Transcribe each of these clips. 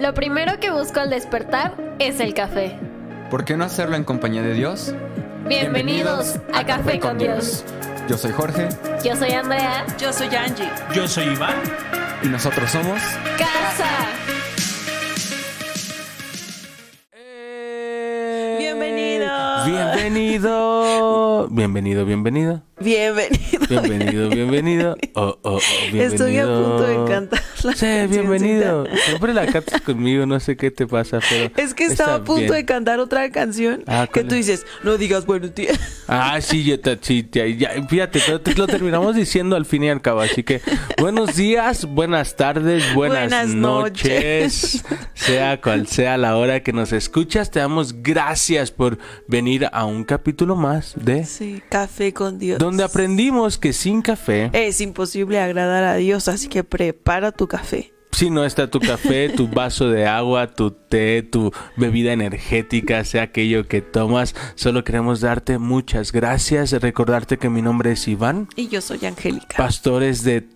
Lo primero que busco al despertar es el café. ¿Por qué no hacerlo en compañía de Dios? Bienvenidos a Café con Dios. Yo soy Jorge Yo soy Andrea. Yo soy Angie. Yo soy Iván. y nosotros somos... Casa. Bienvenido. Bienvenido. Bienvenido, bienvenido. Bienvenido. Bienvenido, bienvenido. Oh, oh, oh, bienvenido. Estoy a punto de cantar la Sí, bienvenido. Siempre la cantas conmigo, no sé qué te pasa, pero. Es que estaba a punto bien. de cantar otra canción Ah, que ¿cuál tú es? dices, no digas buenos días. Ah, sí, ya, ta- sí, ya, ya, fíjate, lo, lo terminamos diciendo al fin y al cabo. Así que buenos días, buenas tardes, buenas, Buenas noches. Sea cual sea la hora que nos escuchas, te damos gracias por venir a un capítulo más de Sí, café con Dios. donde aprendimos que sin café, Es imposible agradar a Dios, así que prepara tu café. si no está tu café, tu vaso de agua, tu té, tu bebida energética, sea aquello que tomas, solo queremos darte muchas gracias, recordarte que mi nombre es Iván. Y yo soy Angélica. pastores de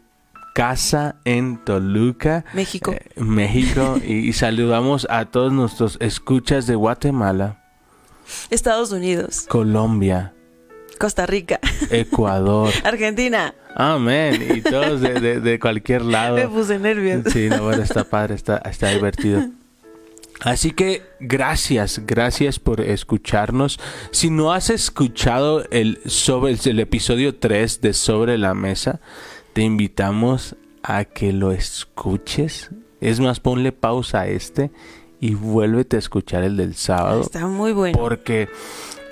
casa en Toluca, México. eh, México, y, y saludamos a todos nuestros escuchas de Guatemala, Estados Unidos. Colombia, Costa Rica. Ecuador, Argentina. amén, y todos de, de- de cualquier lado. Me puse nerviosa. Sí, no, bueno, está padre, está, está divertido. Así que gracias, gracias por escucharnos. Si no has escuchado el, sobre, el episodio 3 de Sobre la Mesa, te invitamos a que lo escuches. Es más, ponle pausa a este y vuélvete a escuchar el del sábado. Está muy bueno. Porque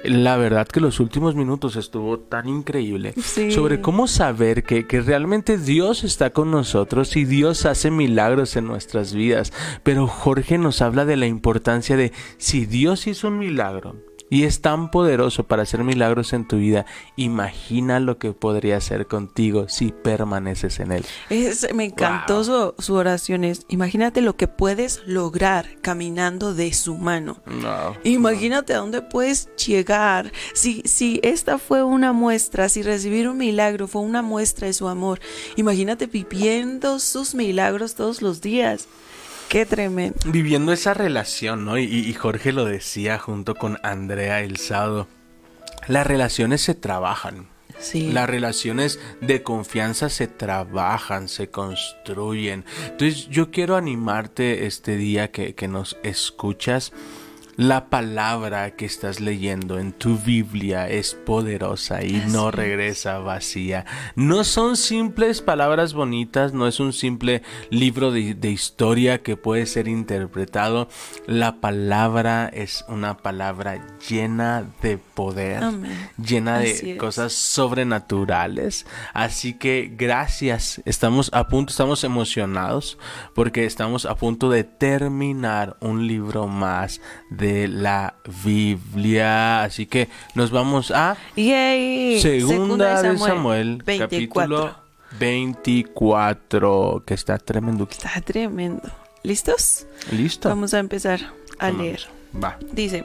la verdad que los últimos minutos estuvo tan increíble Sí. sobre cómo saber que, que realmente Dios está con nosotros y Dios hace milagros en nuestras vidas. Pero Jorge nos habla de la importancia de si Dios hizo un milagro y es tan poderoso para hacer milagros en tu vida, imagina lo que podría hacer contigo si permaneces en Él. Es- me encantó su, su oración. es, imagínate lo que puedes lograr caminando de su mano. No. Imagínate a dónde puedes llegar. Si, si esta fue una muestra, si recibir un milagro fue una muestra de su amor, imagínate viviendo sus milagros todos los días. Qué tremendo. viviendo esa relación, ¿no? Y, y Jorge lo decía junto con Andrea el sábado. Las relaciones se trabajan. Sí. Las relaciones de confianza se trabajan, se construyen. Entonces yo quiero animarte este día que, que nos escuchas. La palabra que estás leyendo en tu Biblia es poderosa y no regresa vacía. No son simples palabras bonitas, no es un simple libro de, de historia que puede ser interpretado. La palabra es una palabra llena de poder, Amén. llena de es. cosas sobrenaturales. Así que gracias. Estamos a punto, estamos emocionados porque estamos a punto de terminar un libro más de la Biblia. Así que nos vamos a Yay. Segunda, de Samuel, 24. capítulo 24, que está tremendo. Está tremendo. ¿Listos? ¿Listo? Vamos a empezar a leer. Va. Dice,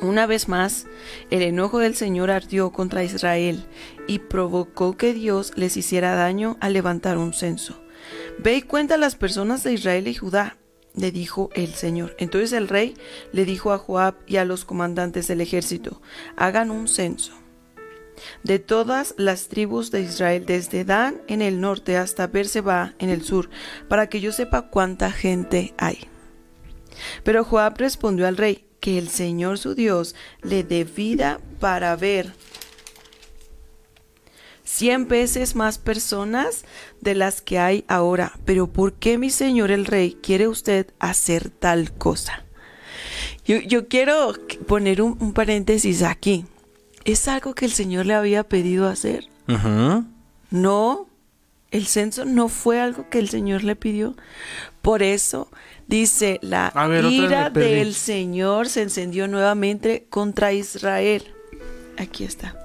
una vez más, el enojo del Señor ardió contra Israel y provocó que Dios les hiciera daño al levantar un censo. Ve y cuenta a las personas de Israel y Judá, le dijo el Señor. Entonces el rey le dijo a Joab y a los comandantes del ejército, hagan un censo de todas las tribus de Israel, desde Dan en el norte hasta Berseba en el sur, para que yo sepa cuánta gente hay. Pero Joab respondió al rey que el Señor su Dios le dé vida para ver cien veces más personas de las que hay ahora. Pero ¿por qué mi Señor el rey quiere usted hacer tal cosa? Yo, yo quiero poner un, un paréntesis aquí. ¿Es algo que el Señor le había pedido hacer? No, el censo no fue algo que el Señor le pidió. Por eso dice, la ver, ira del Señor se encendió nuevamente contra Israel. Aquí está.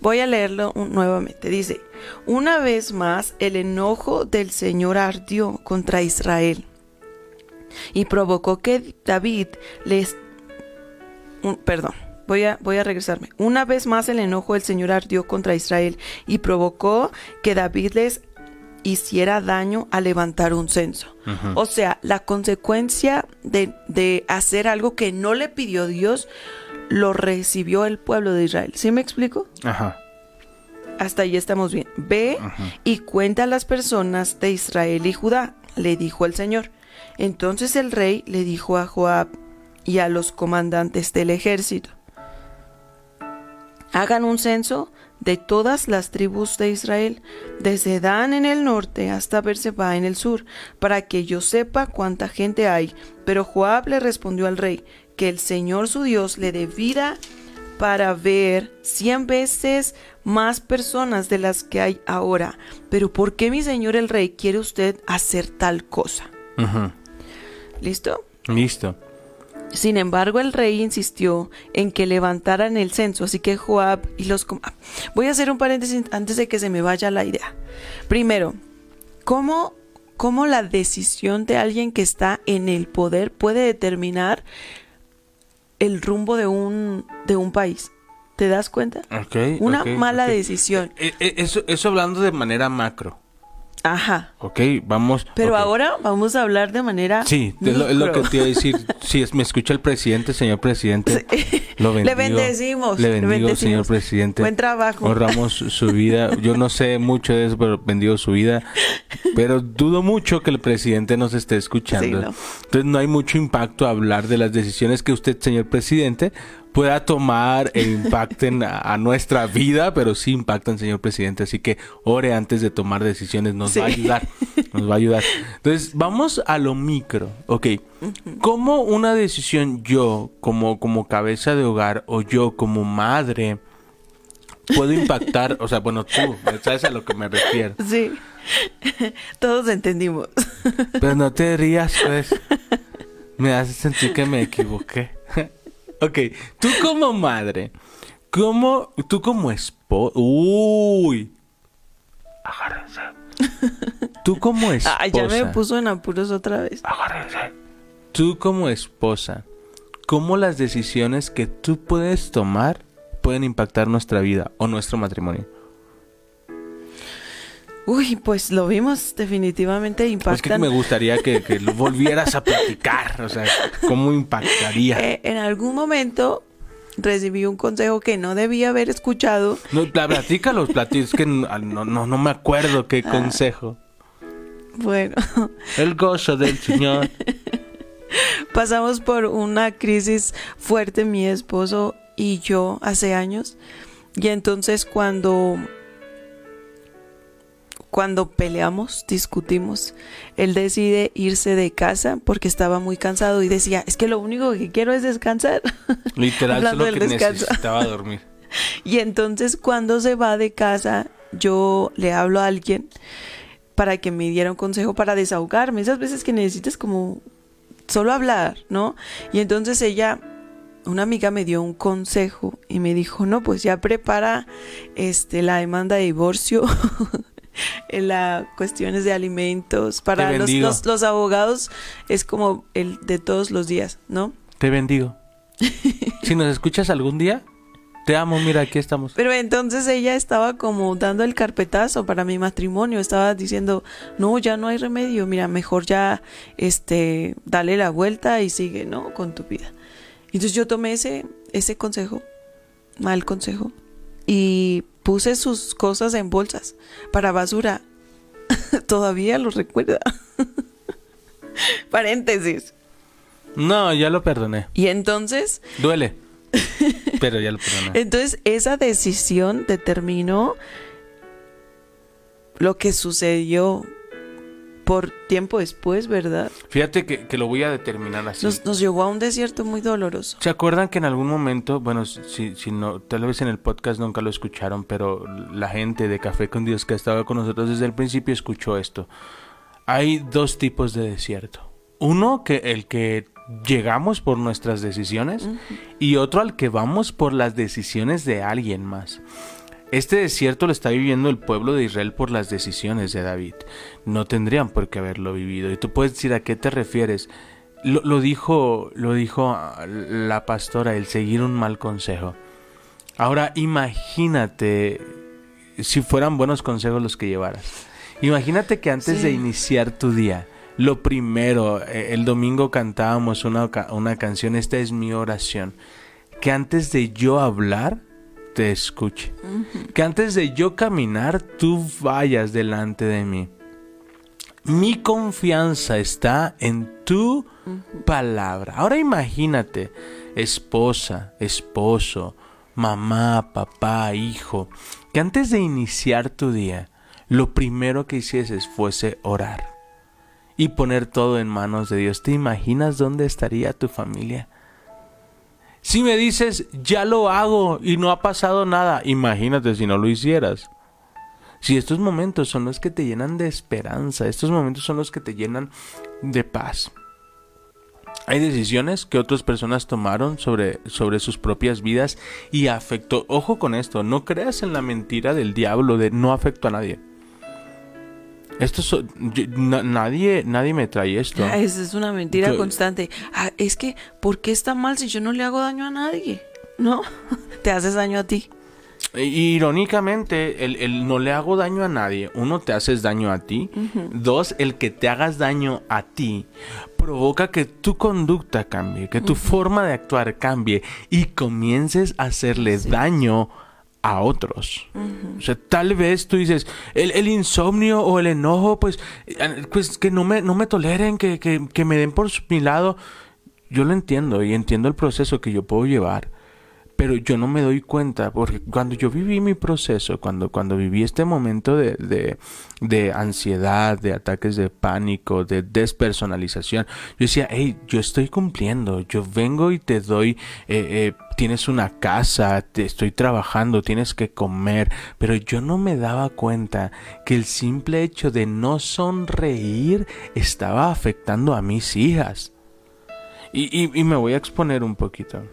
Voy a leerlo nuevamente. Dice, una vez más el enojo del Señor ardió contra Israel y provocó que David les... un- perdón, voy a, voy a regresarme. Una vez más el enojo del Señor ardió contra Israel y provocó que David les hiciera daño a levantar un censo. O sea, la consecuencia de, de hacer algo que no le pidió Dios, lo recibió el pueblo de Israel. ¿Sí me explico? Ajá. Hasta ahí estamos bien. Ve y cuenta a las personas de Israel y Judá, le dijo el Señor. Entonces el rey le dijo a Joab y a los comandantes del ejército, hagan un censo de todas las tribus de Israel, desde Dan en el norte hasta Berseba en el sur, para que yo sepa cuánta gente hay. Pero Joab le respondió al rey, que el Señor su Dios le dé vida para ver cien veces más personas de las que hay ahora. Pero ¿por qué mi señor el rey quiere usted hacer tal cosa? ¿Listo? Listo. Sin embargo, el rey insistió en que levantaran el censo, así que Joab y los... ah, Voy a hacer un paréntesis antes de que se me vaya la idea. Primero, ¿cómo, cómo la decisión de alguien que está en el poder puede determinar el rumbo de un, de un país? ¿Te das cuenta? Ok. Una mala decisión. Eh, eh, Eso, eso hablando de manera macro. Ajá. Ok, vamos. Pero ahora vamos a hablar de manera... Sí, es lo, es lo que te iba a decir. Si es, me escucha el presidente, señor presidente, lo bendigo. Le bendecimos. Le bendigo, bendecimos. señor presidente. Buen trabajo. Honramos su vida. Yo no sé mucho de eso, pero bendigo su vida. Pero dudo mucho que el presidente nos esté escuchando. Sí, no. Entonces no hay mucho impacto a hablar de las decisiones que usted, señor presidente, pueda tomar e impacten a, a nuestra vida, pero sí impactan, señor presidente. Así que ore antes de tomar decisiones. Nos Sí. va a ayudar. Nos va a ayudar. Entonces, vamos a lo micro. Ok. ¿Cómo una decisión yo, como, como cabeza de hogar, o yo como madre, puedo impactar? O sea, bueno, tú, ¿sabes a lo que me refiero? Sí. Todos entendimos. Pero no te rías, pues. Me hace sentir que me equivoqué. Ok, tú como madre, como, tú como esposa. Uy. Agárrense. Tú como esposa. Ah, ya me puso en apuros otra vez. Agárrense. Tú como esposa, ¿cómo las decisiones que tú puedes tomar pueden impactar nuestra vida o nuestro matrimonio? Uy, pues lo vimos, definitivamente Es que me gustaría que, que lo volvieras a platicar, o sea, ¿cómo impactaría? Eh, en algún momento recibí un consejo que no debía haber escuchado. No, pla- platícalo, platícalo, es que no, no, no me acuerdo Ah. qué consejo. Bueno, El gozo del Señor. pasamos por una crisis fuerte mi esposo y yo hace años. Y entonces cuando cuando peleamos, discutimos, él decide irse de casa porque estaba muy cansado y decía, es que lo único que quiero es descansar. Literal, solo del que descanso. necesitaba dormir. Y entonces cuando se va de casa, yo le hablo a alguien para que me diera un consejo para desahogarme. Esas veces que necesitas como solo hablar, ¿no? Y entonces ella, una amiga me dio un consejo y me dijo, no, pues ya prepara este, la demanda de divorcio. en las cuestiones de alimentos para los, bendigo. los, los abogados es como el de todos los días, ¿no? Te bendigo. Si nos escuchas algún día, te amo, mira, aquí estamos. Pero entonces ella estaba como dando el carpetazo para mi matrimonio, estaba diciendo, no, ya no hay remedio, mira, mejor ya, este, dale la vuelta y sigue, ¿no? Con tu vida. Entonces yo tomé ese, ese consejo, mal consejo, y puse sus cosas en bolsas para basura. Todavía lo recuerda. Paréntesis. No, ya lo perdoné. Y entonces Duele. Pero ya lo perdoné. Entonces, esa decisión determinó lo que sucedió por tiempo después, ¿verdad? Fíjate que, que lo voy a determinar así. Nos, nos llevó a un desierto muy doloroso. ¿Se acuerdan que en algún momento, bueno, si, si no, tal vez en el podcast nunca lo escucharon, pero la gente de Café con Dios que ha estado con nosotros desde el principio escuchó esto. Hay dos tipos de desierto. Uno que el que llegamos por nuestras decisiones y otro al que vamos por las decisiones de alguien más. Este desierto lo está viviendo el pueblo de Israel por las decisiones de David. No tendrían por qué haberlo vivido. Y tú puedes decir a qué te refieres. Lo, lo dijo, lo dijo la pastora, el seguir un mal consejo. Ahora imagínate si fueran buenos consejos los que llevaras. Imagínate que antes de iniciar tu día, lo primero, eh, el domingo cantábamos una, una canción, esta es mi oración, que antes de yo hablar, te escuche. Que antes de yo caminar, tú vayas delante de mí. Mi confianza está en tu palabra. Ahora imagínate, esposa, esposo, mamá, papá, hijo, que antes de iniciar tu día, lo primero que hicieses fuese orar y poner todo en manos de Dios. ¿Te imaginas dónde estaría tu familia? Si me dices, ya lo hago y no ha pasado nada, imagínate si no lo hicieras. Si estos momentos son los que te llenan de esperanza, estos momentos son los que te llenan de paz. Hay decisiones que otras personas tomaron sobre, sobre sus propias vidas y afectó. Ojo con esto, no creas en la mentira del diablo de no afecto a nadie. Esto so- yo- na- nadie, nadie me trae esto. Esa es una mentira Yo- constante. Ah, es que, ¿por qué está mal si yo no le hago daño a nadie? No, te haces daño a ti. Irónicamente, el, el no le hago daño a nadie, uno, te haces daño a ti, dos, el que te hagas daño a ti provoca que tu conducta cambie, que tu forma de actuar cambie y comiences a hacerle daño a otros. O sea, tal vez tú dices, el, insomnio o el enojo, pues, pues que no me, no me toleren, que, que, que me den por mi lado. Yo lo entiendo y entiendo el proceso que yo puedo llevar pero yo no me doy cuenta porque cuando yo viví mi proceso, cuando, cuando viví este momento de, de, de ansiedad, de ataques de pánico, de despersonalización, yo decía, hey, yo estoy cumpliendo, yo vengo y te doy, eh, eh, tienes una casa, te estoy trabajando, tienes que comer, pero yo no me daba cuenta que el simple hecho de no sonreír estaba afectando a mis hijas. Y, y, y me voy a exponer un poquito.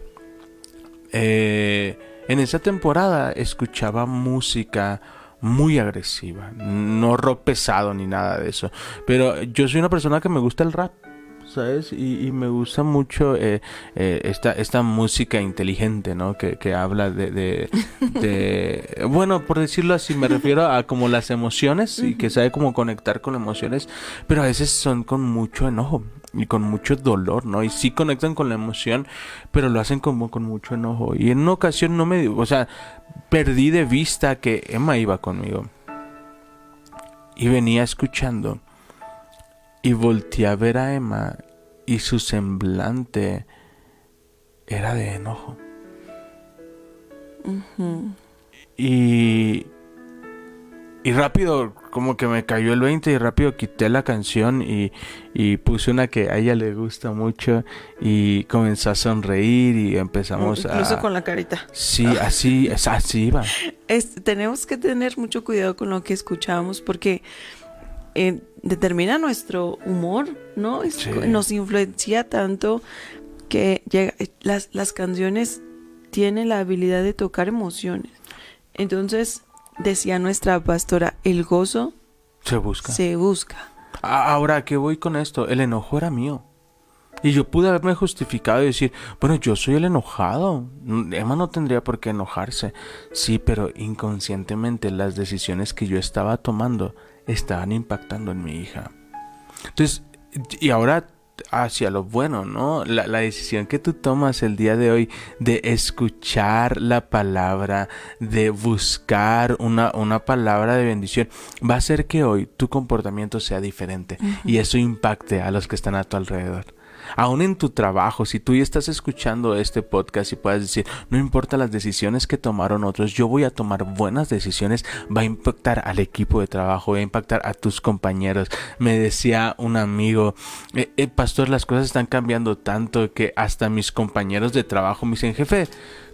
Eh, en esa temporada escuchaba música muy agresiva, no rock pesado ni nada de eso, pero yo soy una persona que me gusta el rap. ¿Sabes? Y, y me gusta mucho eh, eh, esta, esta música inteligente, ¿no? Que, que habla de, de, de- Bueno, por decirlo así, me refiero a como las emociones y que sabe cómo conectar con emociones, pero a veces son con mucho enojo y con mucho dolor, ¿no? Y sí conectan con la emoción, pero lo hacen como con mucho enojo. Y en una ocasión no me... O sea, perdí de vista que Emma iba conmigo. Y venía escuchando. Y volteé a ver a Emma y su semblante era de enojo. Y... Y rápido, como que me cayó el 20 y rápido quité la canción y, y puse una que a ella le gusta mucho y comenzó a sonreír y empezamos Incluso a... con la carita. Sí, así, así iba. Es- tenemos que tener mucho cuidado con lo que escuchamos porque eh, determina nuestro humor, ¿no? Es- Sí. Nos influencia tanto que llega- eh, las, las canciones tienen la habilidad de tocar emociones. Entonces, decía nuestra pastora, el gozo Se busca. se busca. Ahora, ¿a ¿qué voy con esto? El enojo era mío. Y yo pude haberme justificado y decir, bueno, yo soy el enojado. Mm, Emma no tendría por qué enojarse. Sí, pero inconscientemente las decisiones que yo estaba tomando estaban impactando en mi hija. Entonces, y ahora hacia lo bueno, ¿no? La, la decisión que tú tomas el día de hoy de escuchar la palabra, de buscar una, una palabra de bendición, va a hacer que hoy tu comportamiento sea diferente y eso impacte a los que están a tu alrededor. Aún en tu trabajo, si tú ya estás escuchando este podcast y puedes decir, no importa las decisiones que tomaron otros, yo voy a tomar buenas decisiones, va a impactar al equipo de trabajo, va a impactar a tus compañeros. Me decía un amigo, "Eh, eh, pastor, las cosas están cambiando tanto que hasta mis compañeros de trabajo me dicen, jefe,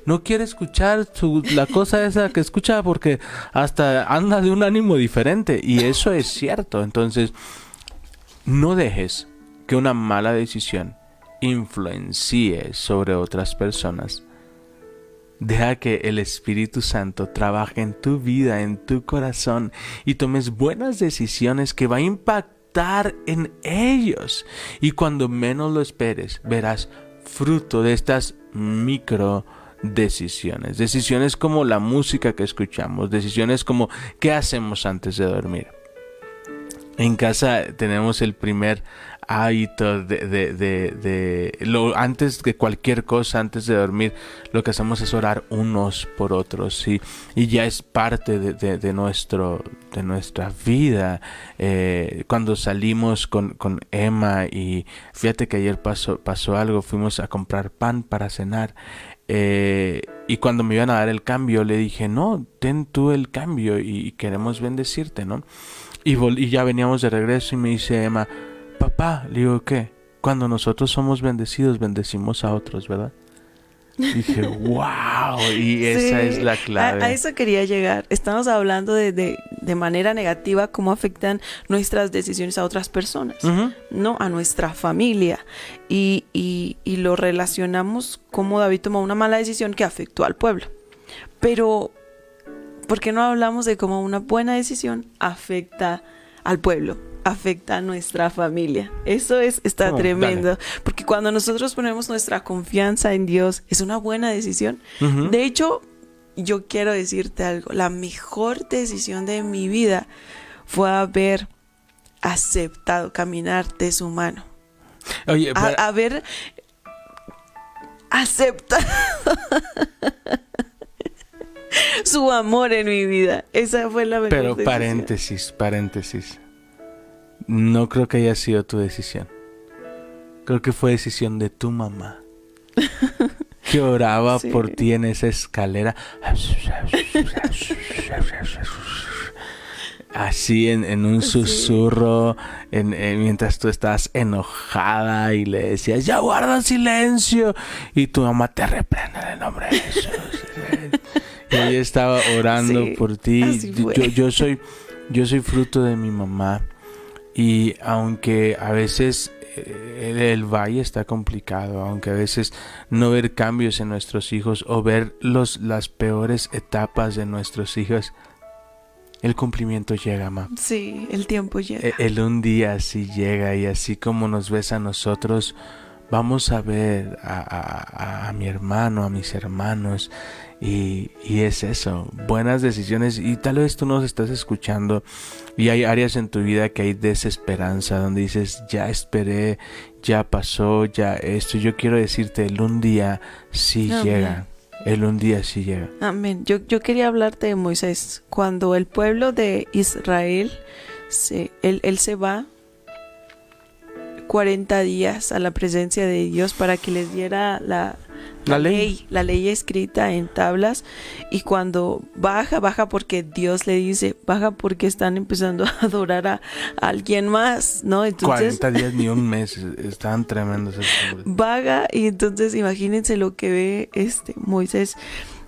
no quiere escuchar la cosa esa que escucha porque hasta anda de un ánimo diferente. Y eso es cierto. Entonces, no dejes que una mala decisión influencie sobre otras personas. Deja que el Espíritu Santo trabaje en tu vida, en tu corazón y tomes buenas decisiones que va a impactar en ellos. Y cuando menos lo esperes, verás fruto de estas micro decisiones. Decisiones como la música que escuchamos, decisiones como qué hacemos antes de dormir. En casa tenemos el primer hábito de, de, de, de- lo, antes de cualquier cosa, antes de dormir, lo que hacemos es orar unos por otros, ¿sí? Y ya es parte de, nuestro, de nuestra vida. Eh, cuando salimos con, con Emma y fíjate que ayer pasó, pasó algo, fuimos a comprar pan para cenar. eh, y cuando me iban a dar el cambio, le dije, no, ten tú el cambio y, queremos bendecirte, ¿no? Y ya veníamos de regreso y me dice Emma, papá, le digo, ¿qué? Cuando nosotros somos bendecidos, bendecimos a otros, ¿verdad? Dije, wow, y esa Sí, es la clave. A, a eso quería llegar. Estamos hablando de, de, de manera negativa cómo afectan nuestras decisiones a otras personas, no a nuestra familia. Y, y, y lo relacionamos como David tomó una mala decisión que afectó al pueblo. Pero, ¿por qué no hablamos de cómo una buena decisión afecta al pueblo? Afecta a nuestra familia. Eso es está Oh, tremendo, porque cuando nosotros ponemos nuestra confianza en Dios, es una buena decisión. De hecho, yo quiero decirte algo, la mejor decisión de mi vida fue haber aceptado caminar de su mano. Oye, A- haber aceptado su amor en mi vida. Esa fue la mejor Pero decisión. paréntesis, paréntesis. No creo que haya sido tu decisión. Creo que fue decisión de tu mamá. Que oraba Sí. por ti en esa escalera. Así en, en un susurro, en, en- mientras tú estabas enojada y le decías, ya guarda silencio. Y tu mamá te reprende en el nombre de Jesús. y ella estaba orando Sí, por ti. Yo, yo soy, yo soy fruto de mi mamá. Y aunque a veces eh, el, el valle está complicado, aunque a veces no ver cambios en nuestros hijos o ver los, las peores etapas de nuestros hijos, el cumplimiento llega, mamá. Sí, el tiempo llega. E- El un día así llega y así como nos ves a nosotros, vamos a ver a, a- a mi hermano, a mis hermanos y, y es eso, buenas decisiones y tal vez tú nos estás escuchando y hay áreas en tu vida que hay desesperanza donde dices, ya esperé, ya pasó, ya esto, yo quiero decirte, el un día sí Amén. llega, el un día sí llega. Amén. Yo, yo quería hablarte de Moisés. Cuando el pueblo de Israel, se, él, él se va 40 días a la presencia de Dios para que les diera la, La ley. la ley escrita en tablas. Y cuando baja, baja porque Dios le dice, baja porque están empezando a adorar a, a alguien más, ¿no? Entonces... 40 días ni un mes, estaban tremendos vaga y entonces imagínense lo que ve este Moisés.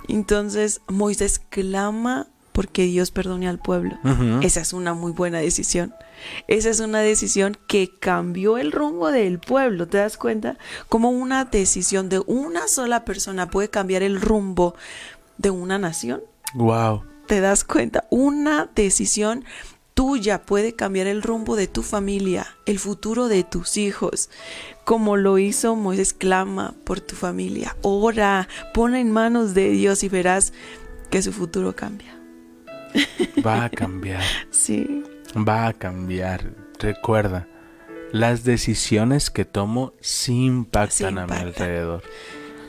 Entonces Moisés clama porque Dios perdone al pueblo. Esa es una muy buena decisión. Esa es una decisión que cambió el rumbo del pueblo. ¿Te das cuenta? Como una decisión de una sola persona puede cambiar el rumbo de una nación. Wow. ¿Te das cuenta? Una decisión tuya puede cambiar el rumbo de tu familia, el futuro de tus hijos. Como lo hizo Moisés, clama por tu familia, ora, pon en manos de Dios y verás que su futuro cambia. Va a cambiar, Sí, va a cambiar. Recuerda, las decisiones que tomo sí impactan Sí a mi alrededor.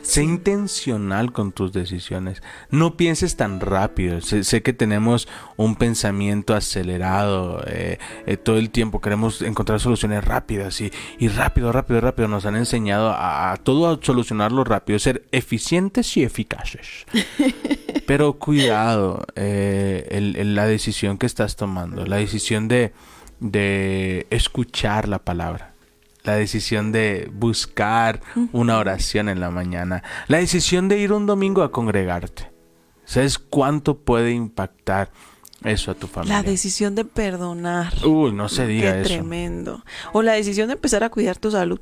Sé intencional con tus decisiones. No pienses tan rápido. Sé, sé que tenemos un pensamiento acelerado. eh, eh, todo el tiempo queremos encontrar soluciones rápidas y, y rápido, rápido, rápido. Nos han enseñado a, a todo a solucionarlo rápido, ser eficientes y eficaces. Pero cuidado, eh, el- el- la decisión que estás tomando, la decisión de, de escuchar la palabra, la decisión de buscar una oración en la mañana, la decisión de ir un domingo a congregarte. ¿Sabes cuánto puede impactar eso a tu familia? la decisión de perdonar. Uy, no se diga Qué eso. tremendo. O la decisión de empezar a cuidar tu salud.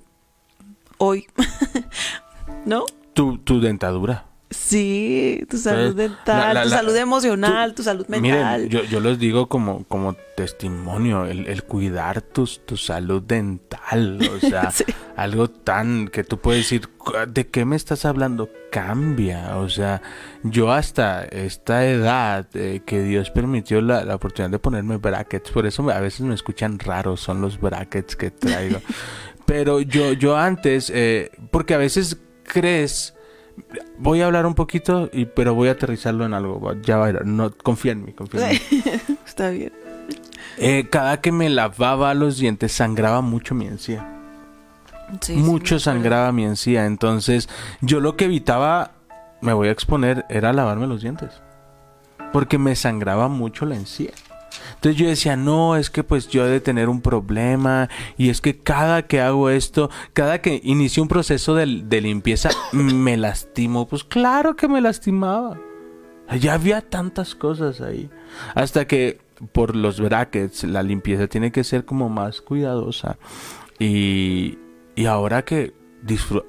Hoy. ¿No? Tu, tu dentadura. Sí, tu salud dental, la- la- tu salud emocional, tu salud mental. Miren, yo, yo los digo como, como testimonio, el, el cuidar tus, tu salud dental. o sea, Sí. algo tan que tú puedes decir, ¿de qué me estás hablando? Cambia, o sea, yo hasta esta edad eh, que Dios permitió la, la oportunidad de ponerme brackets, por eso me- a veces me escuchan raros, son los brackets que traigo. Pero yo, yo antes, eh, porque a veces crees, voy a hablar un poquito, y, pero voy a aterrizarlo en algo, ya va a ir, no, confía en mí, confía en mí. Está bien. Eh, cada que me lavaba los dientes sangraba mucho mi encía. Sí, mucho sangraba mi encía. Entonces yo lo que evitaba, me voy a exponer, era lavarme los dientes. Porque me sangraba mucho la encía. Entonces yo decía, no, es que pues yo he de tener un problema y es que cada que hago esto, cada que inicio un proceso de, limpieza, me lastimo. Pues claro que me lastimaba. Ya había tantas cosas ahí. Hasta que por los brackets la limpieza tiene que ser como más cuidadosa. Y, y ahora que disfruto,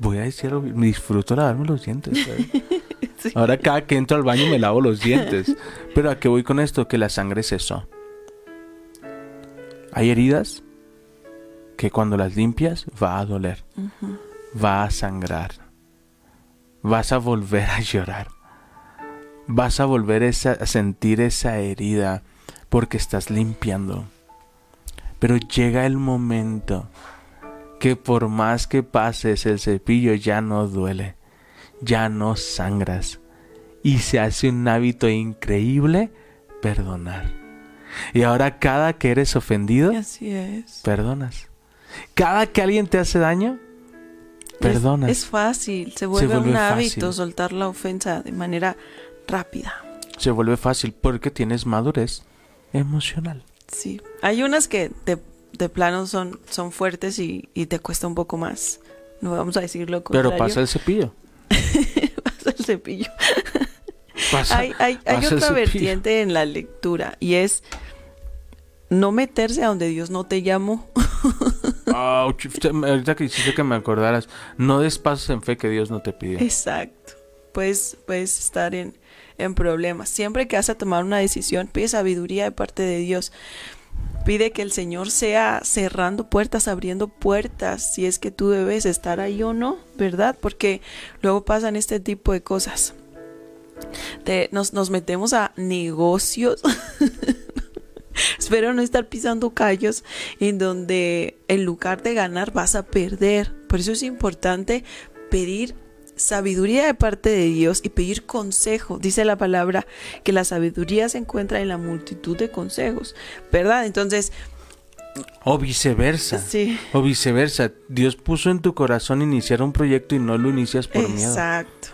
voy a decirlo, me disfruto lavarme los dientes. ¿sabes? Sí. Ahora cada que entro al baño me lavo los dientes. Pero a qué voy con esto? Que la sangre cesó. Hay heridas que cuando las limpias va a doler, va a sangrar, vas a volver a llorar, vas a volver esa- a sentir esa herida porque estás limpiando. Pero llega el momento que por más que pases el cepillo ya no duele, ya no sangras y se hace un hábito increíble perdonar. Y ahora cada que eres ofendido, Así es. perdonas. Cada que alguien te hace daño, perdonas. Es, es fácil, se vuelve, vuelve un hábito soltar la ofensa de manera rápida. Se vuelve fácil porque tienes madurez emocional. Sí. Hay unas que de, de plano son, son fuertes y, y te cuesta un poco más. No vamos a decirlo Pero pasa el cepillo. pasa el cepillo. Pasa, Hay, pasa otra vertiente en la lectura y es no meterse a donde Dios no te llamó. Ouch, ahorita que hiciste que me acordaras, no des pasos en fe que Dios no te pidió. Exacto. Puedes, puedes estar en, en problemas. Siempre que vas a tomar una decisión, pide sabiduría de parte de Dios. Pide que el Señor sea cerrando puertas, abriendo puertas, si es que tú debes estar ahí o no, ¿verdad? Porque luego pasan este tipo de cosas. Nos, nos metemos a negocios. Espero no estar pisando callos en donde en lugar de ganar vas a perder. Por eso es importante pedir sabiduría de parte de Dios y pedir consejo. Dice la palabra que la sabiduría se encuentra en la multitud de consejos, ¿verdad? Entonces, O viceversa. sí. O viceversa. Dios puso en tu corazón iniciar un proyecto y no lo inicias por miedo. Exacto.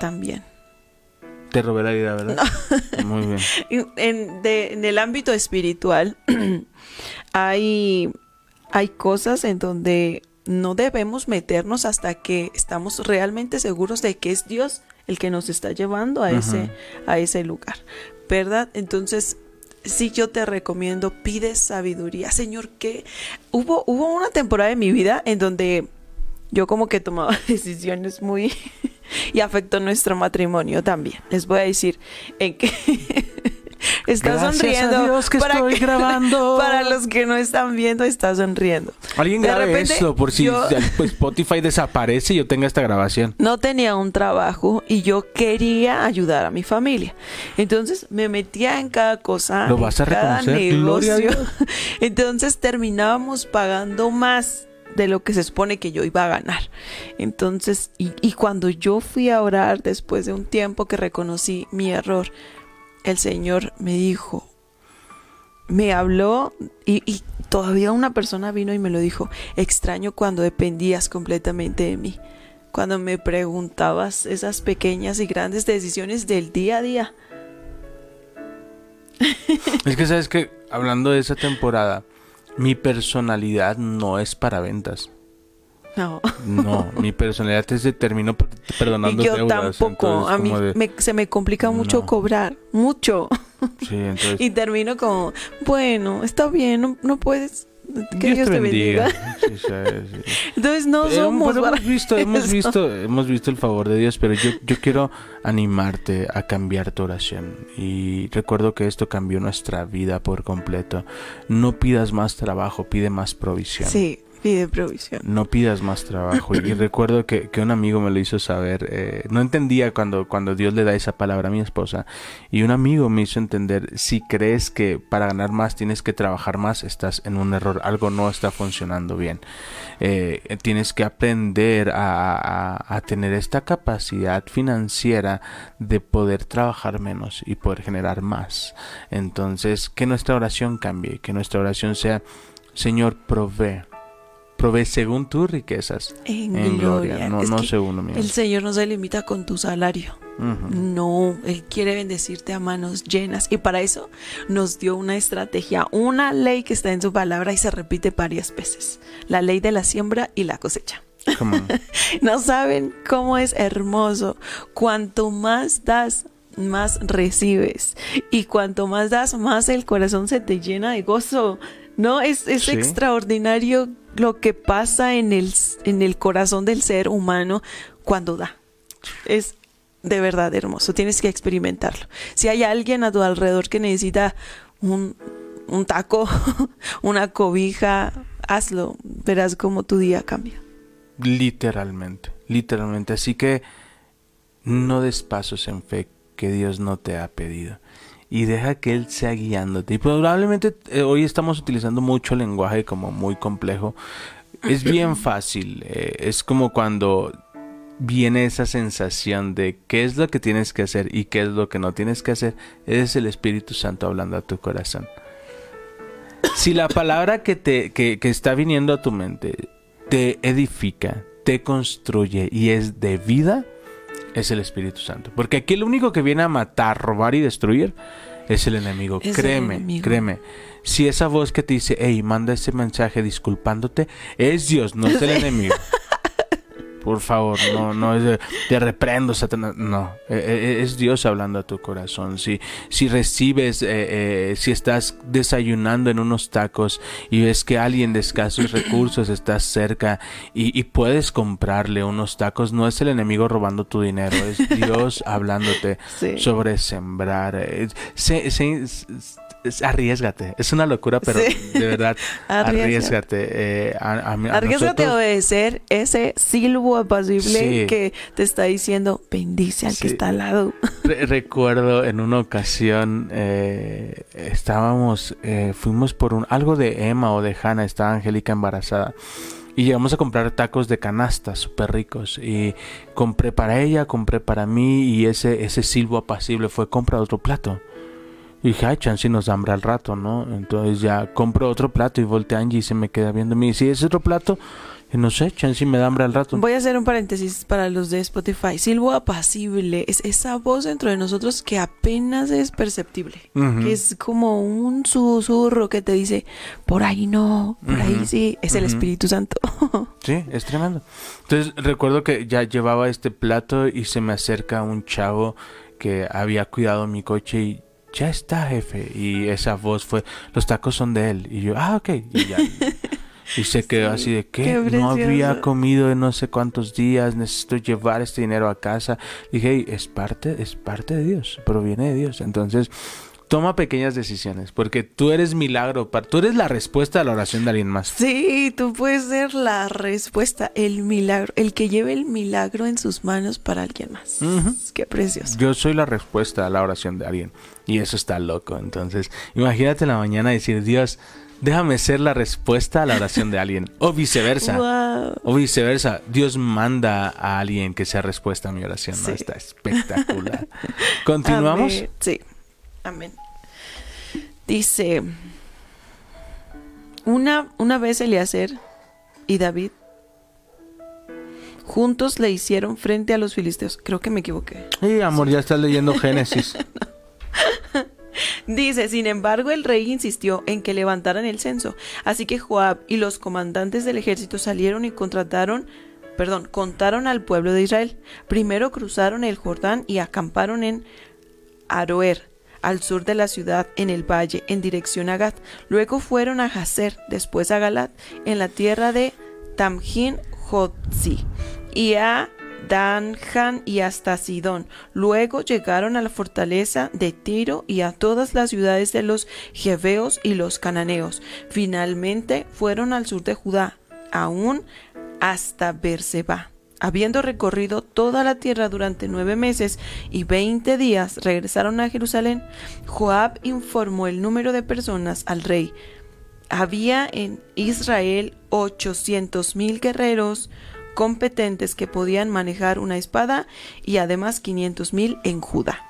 También. Te robé la idea, ¿verdad? Muy bien. En, en- de- en el ámbito espiritual hay, hay cosas en donde no debemos meternos hasta que estamos realmente seguros de que es Dios el que nos está llevando a ese, a ese lugar, ¿verdad? Entonces, sí yo te recomiendo, pide sabiduría. Señor, que hubo, hubo una temporada en mi vida en donde yo como que tomaba decisiones muy... y afectó nuestro matrimonio también. Les voy a decir en que... Está Gracias a sonriendo. Dios que estoy grabando. Para los que no están viendo, está sonriendo. Alguien De grabe repente, esto por si yo- pues, Spotify desaparece y yo tenga esta grabación. no tenía un trabajo y yo quería ayudar a mi familia. Entonces me metía en cada cosa. Lo vas a cada reconocer, gloria a negocio. Dios. Entonces terminábamos pagando más de lo que se supone que yo iba a ganar. Entonces, y, y cuando yo fui a orar después de un tiempo que reconocí mi error, el Señor me dijo, me habló y, todavía una persona vino y me lo dijo, extraño cuando dependías completamente de mí, cuando me preguntabas esas pequeñas y grandes decisiones del día a día. Es que sabes que hablando de esa temporada, mi personalidad no es para ventas. No. No, mi personalidad termino per- perdonando Y yo deudas. tampoco, entonces, a mí de- me- se me complica mucho No. cobrar, mucho. Sí, entonces Y termino como, bueno, está bien, no, no puedes Que Dios, te bendiga. Sí, sí, sí. Entonces no somos pero hemos visto, hemos visto, hemos visto el favor de Dios, pero yo, yo quiero animarte a cambiar tu oración. Y recuerdo que esto cambió nuestra vida por completo. No pidas más trabajo, pide más provisión. Sí, pide provisión. No pidas más trabajo. Y recuerdo que, que un amigo me lo hizo saber. eh, no entendía cuando, cuando Dios le da esa palabra a mi esposa. Y un amigo me hizo entender, si crees que para ganar más tienes que trabajar más, estás en un error. Algo no está funcionando bien. Eh, tienes que aprender a, a- a tener esta capacidad financiera de poder trabajar menos y poder generar más. Entonces, que nuestra oración cambie, que nuestra oración sea, Señor, provee. Provee según tus riquezas En, en gloria. gloria, no, Es no según lo mío. el Señor no se limita con tu salario. No, Él quiere bendecirte a manos llenas. Y para eso nos dio una estrategia, una ley que está en su palabra y se repite varias veces. La ley de la siembra y la cosecha. No saben cómo es hermoso. Cuanto más das, más recibes. Y cuanto más das, más el corazón se te llena de gozo. No, es, es Sí. extraordinario lo que pasa en el, en el corazón del ser humano cuando da. Es de verdad hermoso. Tienes que experimentarlo. Si hay alguien a tu alrededor que necesita un, un taco, una cobija, hazlo. Verás cómo tu día cambia. Literalmente, literalmente. Así que no des pasos en fe que Dios no te ha pedido. Y deja que Él sea guiándote. Y probablemente eh, hoy estamos utilizando mucho lenguaje como muy complejo. Es bien fácil. eh, es como cuando viene esa sensación de qué es lo que tienes que hacer y qué es lo que no tienes que hacer. Es el Espíritu Santo hablando a tu corazón. Si la palabra que, te, que, que está viniendo a tu mente te edifica, te construye y es de vida, es el Espíritu Santo. Porque aquí el único que viene a matar, robar y destruir es el enemigo. Es el créeme, enemigo. créeme. Si esa voz que te dice, hey, manda ese mensaje disculpándote, es Dios, no es el enemigo. Por favor, no, no es de, te reprendo, Satanás. No, eh, eh, es Dios hablando a tu corazón. Si, si recibes, eh, eh, si estás desayunando en unos tacos y ves que alguien de escasos recursos está cerca y, y puedes comprarle unos tacos, no es el enemigo robando tu dinero, es Dios hablándote Sí. sobre sembrar. eh, se- se- s- s- arriesgate. Es una locura, pero Sí. de verdad, arriesgate. eh, a, a a Arriesgate a nosotros- obedecer ese silbo apacible Sí. que te está diciendo, bendice al que está al lado. Re- recuerdo en una ocasión eh, estábamos, eh, fuimos por un algo de Emma o de Hannah, estaba Angélica embarazada. Y llegamos a comprar tacos de canasta súper ricos. Y compré para ella, compré para mí. Y ese, ese silbo apacible fue compra otro plato. Y dije, ay, chance nos da hambre al rato, ¿no? Entonces ya compro otro plato y voltea Angie y se me queda viendo a mí. Si es otro plato, y no sé, chance me da hambre al rato. Voy a hacer un paréntesis para los de Spotify. Silbo apacible es esa voz dentro de nosotros que apenas es perceptible. Ujú. Que es como un susurro que te dice, por ahí no, por ahí Ujú. sí. Es el Ujú. Espíritu Santo. Sí, es tremendo. Entonces recuerdo que ya llevaba este plato y se me acerca un chavo que había cuidado mi coche y ya está, jefe. Y esa voz fue, los tacos son de él. Y yo, ah, ok. Y ya. Y se quedó así de que no había comido en no sé cuántos días, necesito llevar este dinero a casa. Dije, "Hey, es parte, es parte de Dios, proviene de Dios. Entonces, toma pequeñas decisiones, porque tú eres milagro, tú eres la respuesta a la oración de alguien más. Sí, tú puedes ser la respuesta, el milagro, el que lleve el milagro en sus manos para alguien más. Qué precioso. Yo soy la respuesta a la oración de alguien. Y eso está loco. Entonces, imagínate en la mañana decir, Dios, déjame ser la respuesta a la oración de alguien. O viceversa. Wow. O viceversa. Dios manda a alguien que sea respuesta a mi oración. ¿no? Sí. Está espectacular. ¿Continuamos? Sí. Amén. Dice, una, una vez Eliezer y David juntos le hicieron frente a los filisteos. Creo que me equivoqué. Sí, amor, ya estás leyendo Génesis. Dice, sin embargo, el rey insistió en que levantaran el censo. Así que Joab y los comandantes del ejército salieron y contrataron, perdón, contaron al pueblo de Israel. Primero cruzaron el Jordán y acamparon en Aroer, al sur de la ciudad, en el valle, en dirección a Gad. Luego fueron a Hazer, después a Galat, en la tierra de Tamjin Jotzi, y a Danjan y hasta Sidón. Luego llegaron a la fortaleza de Tiro y a todas las ciudades de los Jeveos y los Cananeos. Finalmente fueron al sur de Judá, aún hasta Berseba. Habiendo recorrido toda la tierra durante nueve meses y veinte días, regresaron a Jerusalén. Joab informó el número de personas al rey. Había en Israel ochocientos mil guerreros competentes que podían manejar una espada y además quinientos mil en Judá.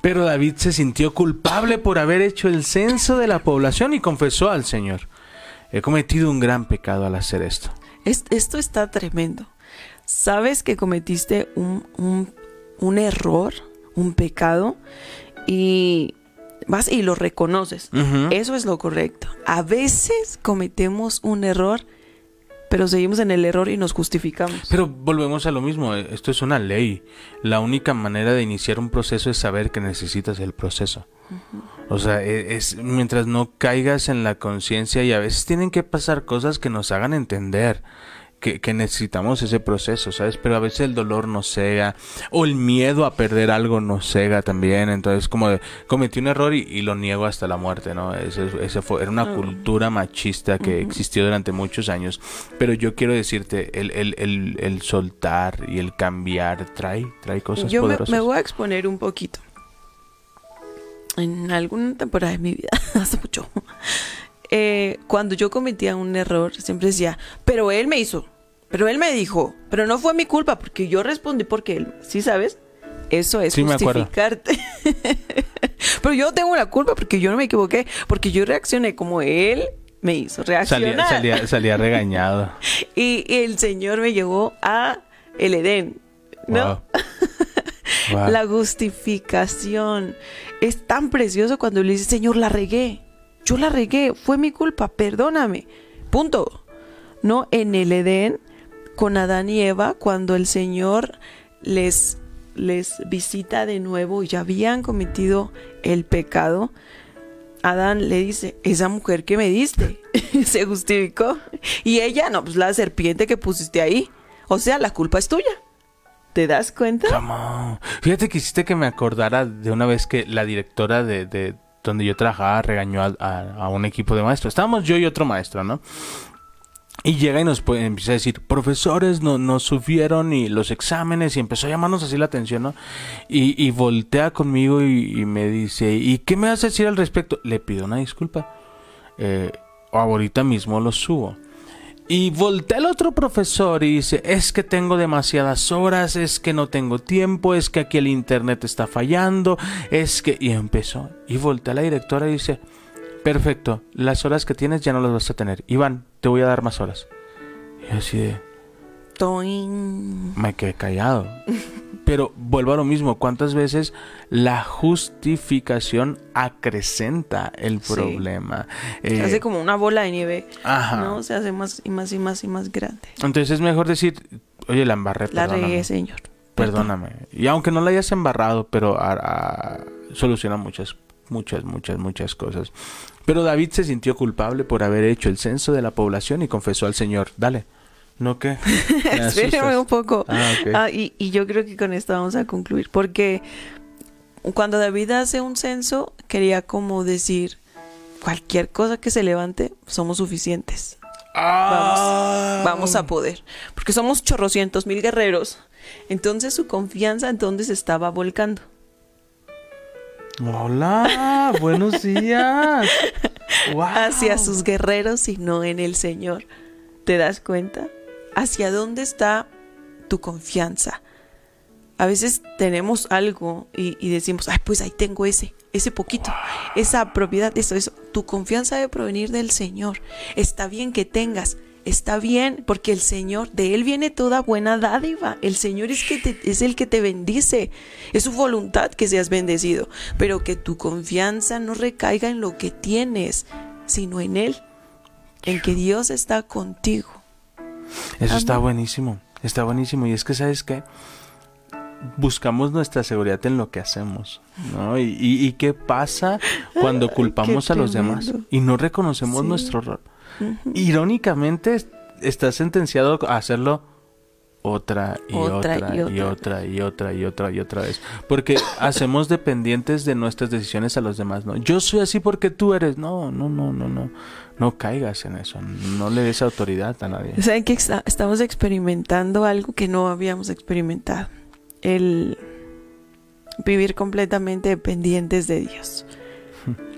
Pero David se sintió culpable por haber hecho el censo de la población y confesó al Señor. He cometido un gran pecado al hacer esto. Es- esto está tremendo. Sabes que cometiste un, un- un error, un pecado, y vas y lo reconoces. Eso es lo correcto. A veces cometemos un error, pero seguimos en el error y nos justificamos. Pero volvemos a lo mismo, eh, esto es una ley. La única manera de iniciar un proceso es saber que necesitas el proceso. O sea, e- es, mientras no caigas en la conciencia y a veces tienen que pasar cosas que nos hagan entender que, que necesitamos ese proceso, ¿sabes? Pero a veces el dolor nos cega o el miedo a perder algo nos cega también. Entonces, como de, cometí un error y, y lo niego hasta la muerte, ¿no? Ese, ese fue, era una cultura machista que existió durante muchos años. Pero yo quiero decirte, el, el, el, el soltar y el cambiar trae, trae cosas Yo me, poderosas. me voy a exponer un poquito. En alguna temporada de mi vida, hace mucho, eh, cuando yo cometía un error, siempre decía, pero él me hizo, pero él me dijo, pero no fue mi culpa, porque yo respondí porque él, ¿sí sabes? Eso es Sí, justificarte. pero yo tengo la culpa porque yo no me equivoqué, porque yo reaccioné como él me hizo reaccionar. Salía, salía, salía regañado. Y, y el Señor me llevó a el Edén, ¿no? Wow. Wow. La justificación es tan precioso cuando le dice, Señor, la regué. Yo la regué, fue mi culpa, perdóname. Punto. No en el Edén con Adán y Eva cuando el Señor les les visita de nuevo y ya habían cometido el pecado. Adán le dice, esa mujer que me diste, se justificó. Y ella, no, pues la serpiente que pusiste ahí. O sea, la culpa es tuya. ¿Te das cuenta? Fíjate que hiciste que me acordara de una vez que la directora de, de donde yo trabajaba regañó a, a- a un equipo de maestros. Estábamos yo y otro maestro, ¿no? Y llega y nos puede- empieza a decir, profesores, no, nos sufrieron y los exámenes y empezó a llamarnos así la atención, ¿no? Y, y voltea conmigo y, y me dice, ¿y qué me vas a decir al respecto? Le pido una disculpa. Eh, ahorita mismo lo subo. Y voltea el otro profesor y dice, es que tengo demasiadas horas, es que no tengo tiempo, es que aquí el internet está fallando, es que... Y empezó. Y voltea la directora y dice, perfecto, las horas que tienes ya no las vas a tener. Iván, te voy a dar más horas. Y yo así de... Toin. Me quedé callado. Pero vuelvo a lo mismo, ¿cuántas veces la justificación acrecenta el Sí. problema? Se Eh, hace como una bola de nieve. Ajá. ¿No? Se hace más y más y más y más grande. Entonces es mejor decir, oye, la embarré, La regué, señor. Perdóname. Y aunque no la hayas embarrado, pero soluciona muchas, muchas, muchas, muchas cosas. Pero David se sintió culpable por haber hecho el censo de la población y confesó al Señor. Dale. ¿No qué? Me Espérame un poco. Ah. Ah, y, y yo creo que con esto vamos a concluir. Porque cuando David hace un censo, quería como decir, cualquier cosa que se levante, somos suficientes. Ah. Vamos a poder. Porque somos chorrocientos mil guerreros. Entonces su confianza entonces estaba volcando. Hola, buenos días. Wow. hacia sus guerreros y no en el Señor. ¿Te das cuenta? ¿Hacia dónde está tu confianza? A veces tenemos algo y, y decimos, ay, pues ahí tengo ese, ese poquito, esa propiedad, eso, eso. Tu confianza debe provenir del Señor. Está bien que tengas, está bien, porque el Señor, de Él viene toda buena dádiva. El Señor es, que te- es el que te bendice. Es su voluntad que seas bendecido, pero que tu confianza no recaiga en lo que tienes, sino en Él, en que Dios está contigo. Eso está buenísimo. Está buenísimo. Y es que, ¿sabes qué? buscamos nuestra seguridad en lo que hacemos, ¿no? Y, y- y qué pasa cuando culpamos a los demás y no reconocemos Sí. nuestro Irónicamente, es- estás sentenciado a hacerlo otra y Otra otra, y y otra. otra y otra y otra y otra vez. Porque hacemos dependientes de nuestras decisiones a los demás, ¿no? Yo soy así porque tú eres. No, no, no, no, no. No caigas en eso. No le des autoridad a nadie. Saben que está- estamos experimentando algo que no habíamos experimentado. El vivir completamente dependientes de Dios.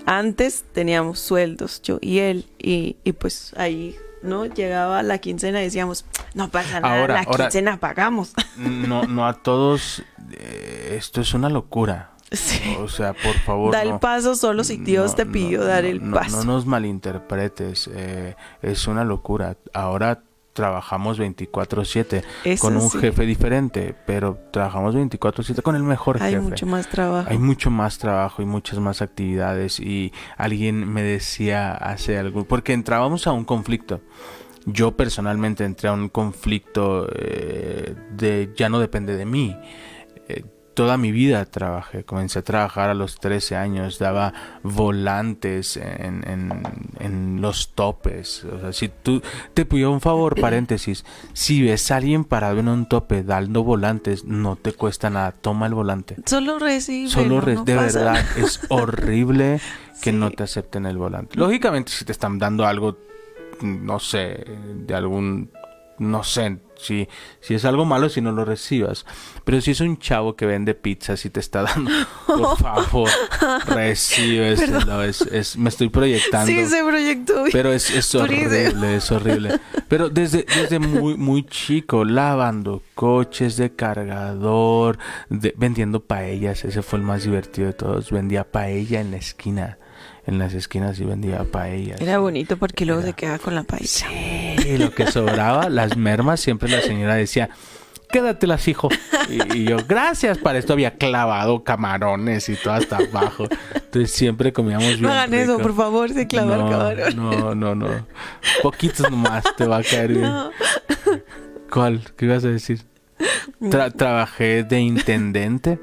Antes teníamos sueldos, yo y él, y, y pues ahí, ¿no? Llegaba la quincena y decíamos, no pasa nada, Ahora, la ahora- quincena pagamos. No, no a todos. eh, esto es una locura. Sí. O sea, por favor. Da el paso solo si Dios No, te pidió no, dar el paso. No nos malinterpretes, eh, es una locura. Ahora trabajamos 24/7 Eso con un sí. jefe diferente, pero trabajamos 24/7 con el mejor Hay jefe. mucho más trabajo. Hay mucho más trabajo y muchas más actividades y alguien me decía hace algo, porque entrábamos a un conflicto. Yo personalmente entré a un conflicto eh, de ya no depende de mí. Eh, toda mi vida trabajé, comencé a trabajar a los 13 años, daba volantes en, en- en los topes. O sea, si tú te pido un favor, paréntesis, si ves a alguien parado en un tope dando volantes, no te cuesta nada, toma el volante. Solo recibe. Solo re- no de pasa verdad es horrible que Sí. no te acepten el volante. Lógicamente si te están dando algo, no sé, de algún, no sé, si, si es algo malo si no lo recibas. Pero si es un chavo que vende pizzas y te está dando, por favor, recíbeselo. Es, es, me estoy proyectando. Sí, se proyectó. Pero es, horrible, es horrible. Pero desde, desde muy, muy chico, lavando coches de cargador, de- vendiendo paellas, ese fue el más divertido de todos. Vendía paella en la esquina, en las esquinas y vendía paellas. Era bonito porque luego Era- se queda con la paisa. Y lo que sobraba, las mermas, siempre la señora decía, quédatelas, hijo. Y, y yo, gracias, para esto había clavado camarones y todo hasta abajo. Entonces siempre comíamos bien No hagan eso, por favor, se clavar no. No, no, no. Poquitos nomás te va a caer bien. No. ¿Cuál? ¿Qué ibas a decir? Tra- trabajé de intendente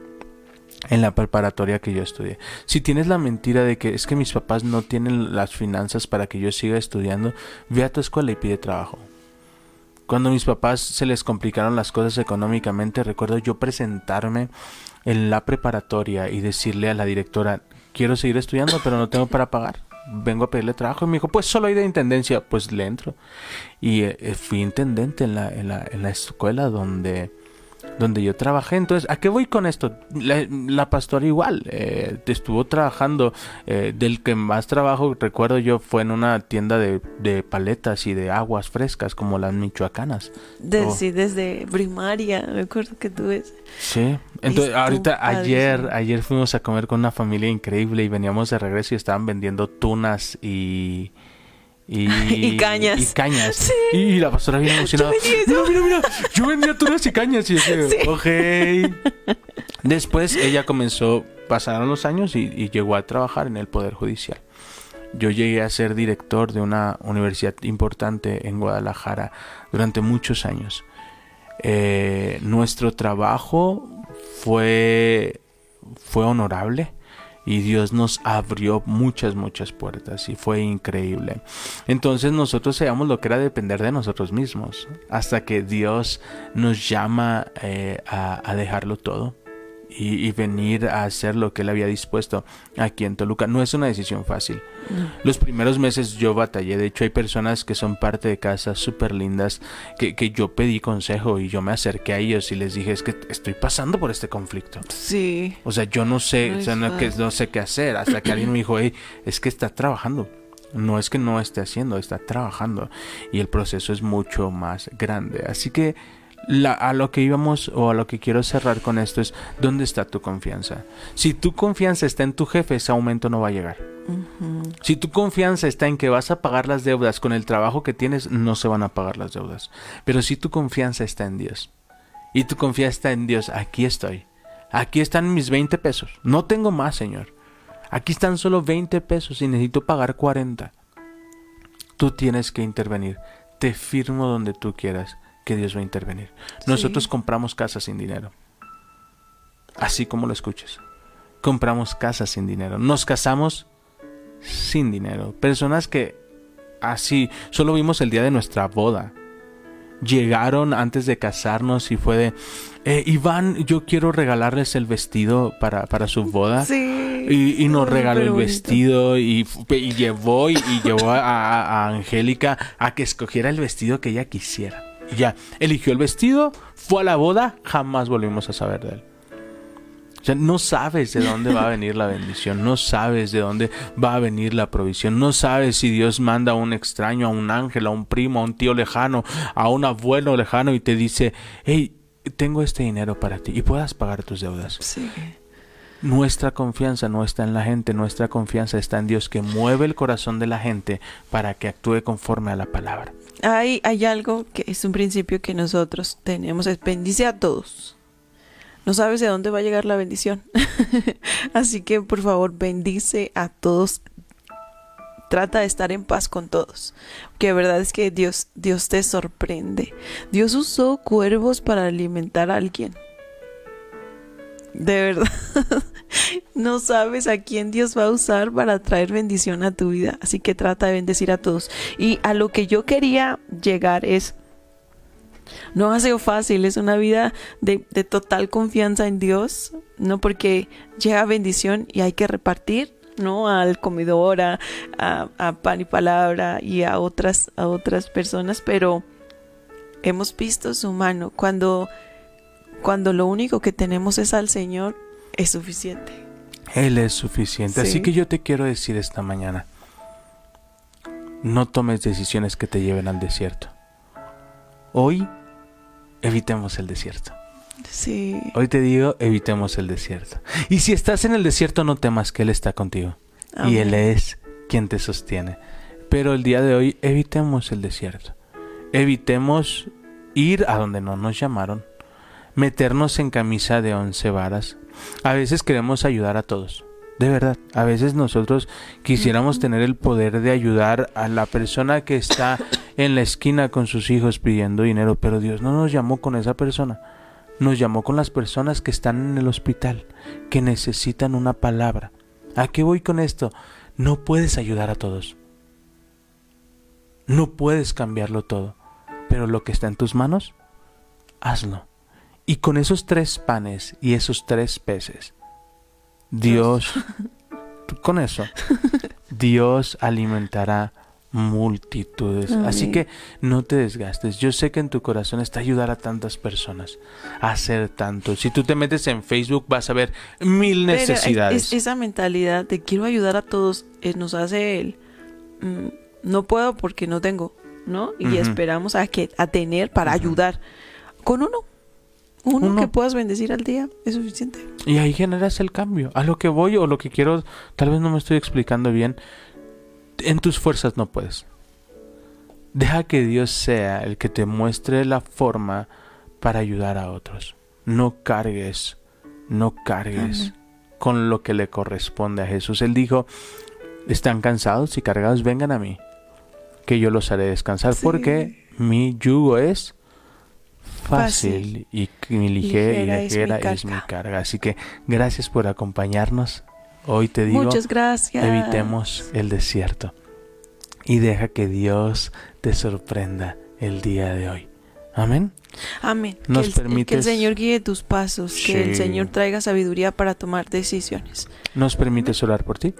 en la preparatoria que yo estudié. Si tienes la mentira de que es que mis papás no tienen las finanzas para que yo siga estudiando, ve a tu escuela y pide trabajo. Cuando mis papás se les complicaron las cosas económicamente, recuerdo yo presentarme en la preparatoria y decirle a la directora, quiero seguir estudiando, pero no tengo para pagar. Vengo a pedirle trabajo y me dijo, pues solo hay de intendencia, pues le entro. Y eh, fui intendente en la, en la, en la escuela donde, donde yo trabajé. Entonces, ¿a qué voy con esto? La, la pastora igual, eh, estuvo trabajando, eh, del que más trabajo recuerdo yo fue en una tienda de, de paletas y de aguas frescas como las michoacanas. De- Oh. Sí, desde primaria, me acuerdo que tuve. ese. Sí, entonces ahorita ayer, ayer fuimos a comer con una familia increíble y veníamos de regreso y estaban vendiendo tunas y... Y, Y cañas. Y cañas. Sí. Y la pastora bien emocionada. Mira, mira, mira. Yo vendía tunas y cañas. Y Sí. ok. Después ella comenzó, pasaron los años y, y llegó a trabajar en el Poder Judicial. Yo llegué a ser director de una universidad importante en Guadalajara durante muchos años. Eh, nuestro trabajo fue, fue honorable y Dios nos abrió muchas, muchas puertas y fue increíble. Entonces nosotros sabíamos lo que era depender de nosotros mismos hasta que Dios nos llama eh, a, a dejarlo todo. Y, y venir a hacer lo que él había dispuesto aquí en Toluca. No es una decisión fácil. Los primeros meses yo batallé. De hecho, hay personas que son parte de casa súper lindas que, que yo pedí consejo y yo me acerqué a ellos y les dije: Es que estoy pasando por este conflicto. Sí. O sea, yo no sé, No o sea, que, no sé qué hacer. Hasta que alguien me dijo: Hey, es que está trabajando. No es que no esté haciendo, está trabajando. Y el proceso es mucho más grande. Así que la- a lo que íbamos o a lo que quiero cerrar con esto es: ¿dónde está tu confianza? Si tu confianza está en tu jefe, ese aumento no va a llegar. Si tu confianza está en que vas a pagar las deudas con el trabajo que tienes, no se van a pagar las deudas. Pero si tu confianza está en Dios y tu confianza está en Dios, aquí estoy. Aquí están mis 20 pesos. No tengo más, Señor. Aquí están solo 20 pesos y necesito pagar 40. Tú tienes que intervenir. Te firmo donde tú quieras que Dios va a intervenir. Nosotros Sí. compramos casas sin dinero. así como lo escuches. Compramos casas sin dinero, nos casamos sin dinero. Personas que así, solo vimos el día de nuestra boda. Llegaron antes de casarnos y fue de, eh, Iván, yo quiero regalarles el vestido para, para su boda. Sí. Y, y nos regaló el vestido y, y llevó y, y llevó a- a Angélica a que escogiera el vestido que ella quisiera. Ya, eligió el vestido, fue a la boda, jamás volvimos a saber de él. O sea, no sabes de dónde va a venir la bendición, no sabes de dónde va a venir la provisión, no sabes si Dios manda a un extraño, a un ángel, a un primo, a un tío lejano, a un abuelo lejano y te dice, hey, tengo este dinero para ti y puedas pagar tus deudas. Sí. Nuestra confianza no está en la gente, nuestra confianza está en Dios que mueve el corazón de la gente para que actúe conforme a la palabra. Hay, hay algo que es un principio que nosotros tenemos, es bendice a todos. No sabes de dónde va a llegar la bendición. Así que por favor bendice a todos. Trata de estar en paz con todos. Que verdad es que Dios, Dios te sorprende. Dios usó cuervos para alimentar a alguien. De verdad. No sabes a quién Dios va a usar para traer bendición a tu vida. Así que trata de bendecir a todos. Y a lo que yo quería llegar es, no ha sido fácil, es una vida de, total confianza en Dios, no porque llega bendición y hay que repartir, ¿no? Al comedor, a, a- a pan y palabra y a otras, a otras personas, pero hemos visto su mano. Cuando, cuando lo único que tenemos es al Señor, es suficiente. Él es suficiente. Así Sí. que yo te quiero decir esta mañana, no tomes decisiones que te lleven al desierto. Hoy evitemos el desierto. Sí. Hoy te digo, evitemos el desierto. Y si estás en el desierto, no temas que Él está contigo. Y Él es quien te sostiene. Pero el día de hoy, evitemos el desierto. Evitemos ir a donde no nos llamaron. Meternos en camisa de once varas. A veces queremos ayudar a todos. De verdad, a veces nosotros quisiéramos tener el poder de ayudar a la persona que está en la esquina con sus hijos pidiendo dinero, pero Dios no nos llamó con esa persona. Nos llamó con las personas que están en el hospital, que necesitan una palabra. ¿A qué voy con esto? No puedes ayudar a todos. No puedes cambiarlo todo. Pero lo que está en tus manos, hazlo. Y con esos tres panes y esos tres peces, Dios, con eso, Dios alimentará multitudes. Así que no te desgastes. Yo sé que en tu corazón está ayudar a tantas personas, a hacer tanto. Si tú te metes en Facebook vas a ver mil necesidades. es- esa mentalidad de quiero ayudar a todos eh, nos hace el mm, no puedo porque no tengo, ¿no? Y esperamos a que a tener para ayudar. Con uno, uno, Uno. que puedas bendecir al día es suficiente. Y ahí generas el cambio. A lo que voy o lo que quiero, tal vez no me estoy explicando bien. En tus fuerzas no puedes. Deja que Dios sea el que te muestre la forma para ayudar a otros. No cargues, no cargues con lo que le corresponde a Jesús. Él dijo, están cansados y cargados, vengan a mí, que yo los haré descansar, Sí. porque mi yugo es fácil, Fácil. y mi ligera, y Ligera es mi ligera es mi carga. Así que gracias por acompañarnos. Hoy te digo, Muchas gracias. evitemos el desierto y deja que Dios te sorprenda el día de hoy. Amén. Amén. Nos que, el, que el permites- Señor guíe tus pasos, que el. Señor traiga sabiduría para tomar decisiones. ¿Nos permites orar por ti?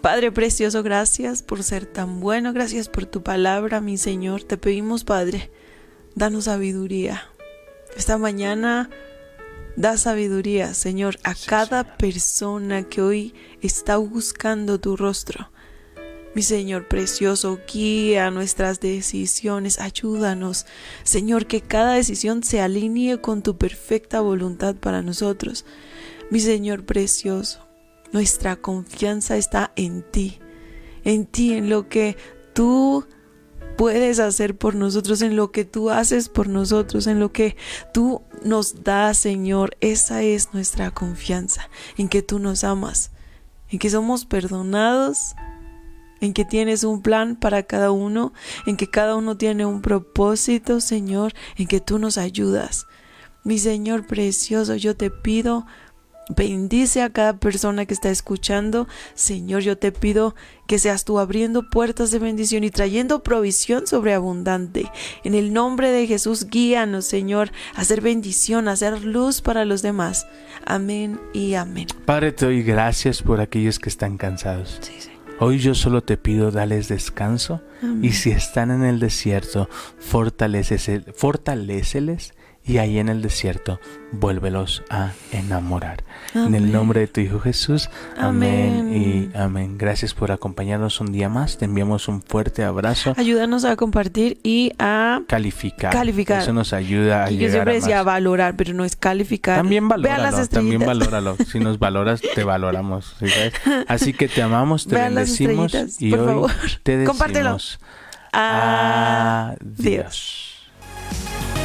Padre precioso, gracias por ser tan bueno, gracias por tu palabra, mi Señor. Te pedimos, Padre, danos sabiduría. Esta mañana da sabiduría, Señor, a cada persona que hoy está buscando tu rostro. Mi Señor precioso, guía nuestras decisiones, ayúdanos, Señor, que cada decisión se alinee con tu perfecta voluntad para nosotros. Mi Señor precioso, nuestra confianza está en ti, en ti, en lo que tú puedes hacer por nosotros, en lo que tú haces por nosotros, en lo que tú nos das, Señor. Esa es nuestra confianza, en que tú nos amas, en que somos perdonados, en que tienes un plan para cada uno, en que cada uno tiene un propósito, Señor, en que tú nos ayudas. Mi Señor precioso, yo te pido Bendice a cada persona que está escuchando. Señor, yo te pido que seas tú abriendo puertas de bendición y trayendo provisión sobreabundante. En el nombre de Jesús, guíanos, Señor, a hacer bendición, a hacer luz para los demás. Amén y amén. Padre, te doy gracias por aquellos que están cansados. Sí, sí. Hoy yo solo te pido dales descanso y si están en el desierto, fortaléceles y ahí en el desierto vuélvelos a enamorar. En el nombre de tu Hijo Jesús, amén. Amén. y amén. Gracias por acompañarnos un día más. Te enviamos un fuerte abrazo. Ayúdanos a compartir y a Calificar. Calificar. Eso nos ayuda a Y yo llegar siempre a decía más. valorar, pero no es calificar. También valóralo, las también valóralo. Si nos valoras, te valoramos. Así que te amamos, te Vean bendecimos y por hoy favor. te Compártelo. decimos Adiós. adiós.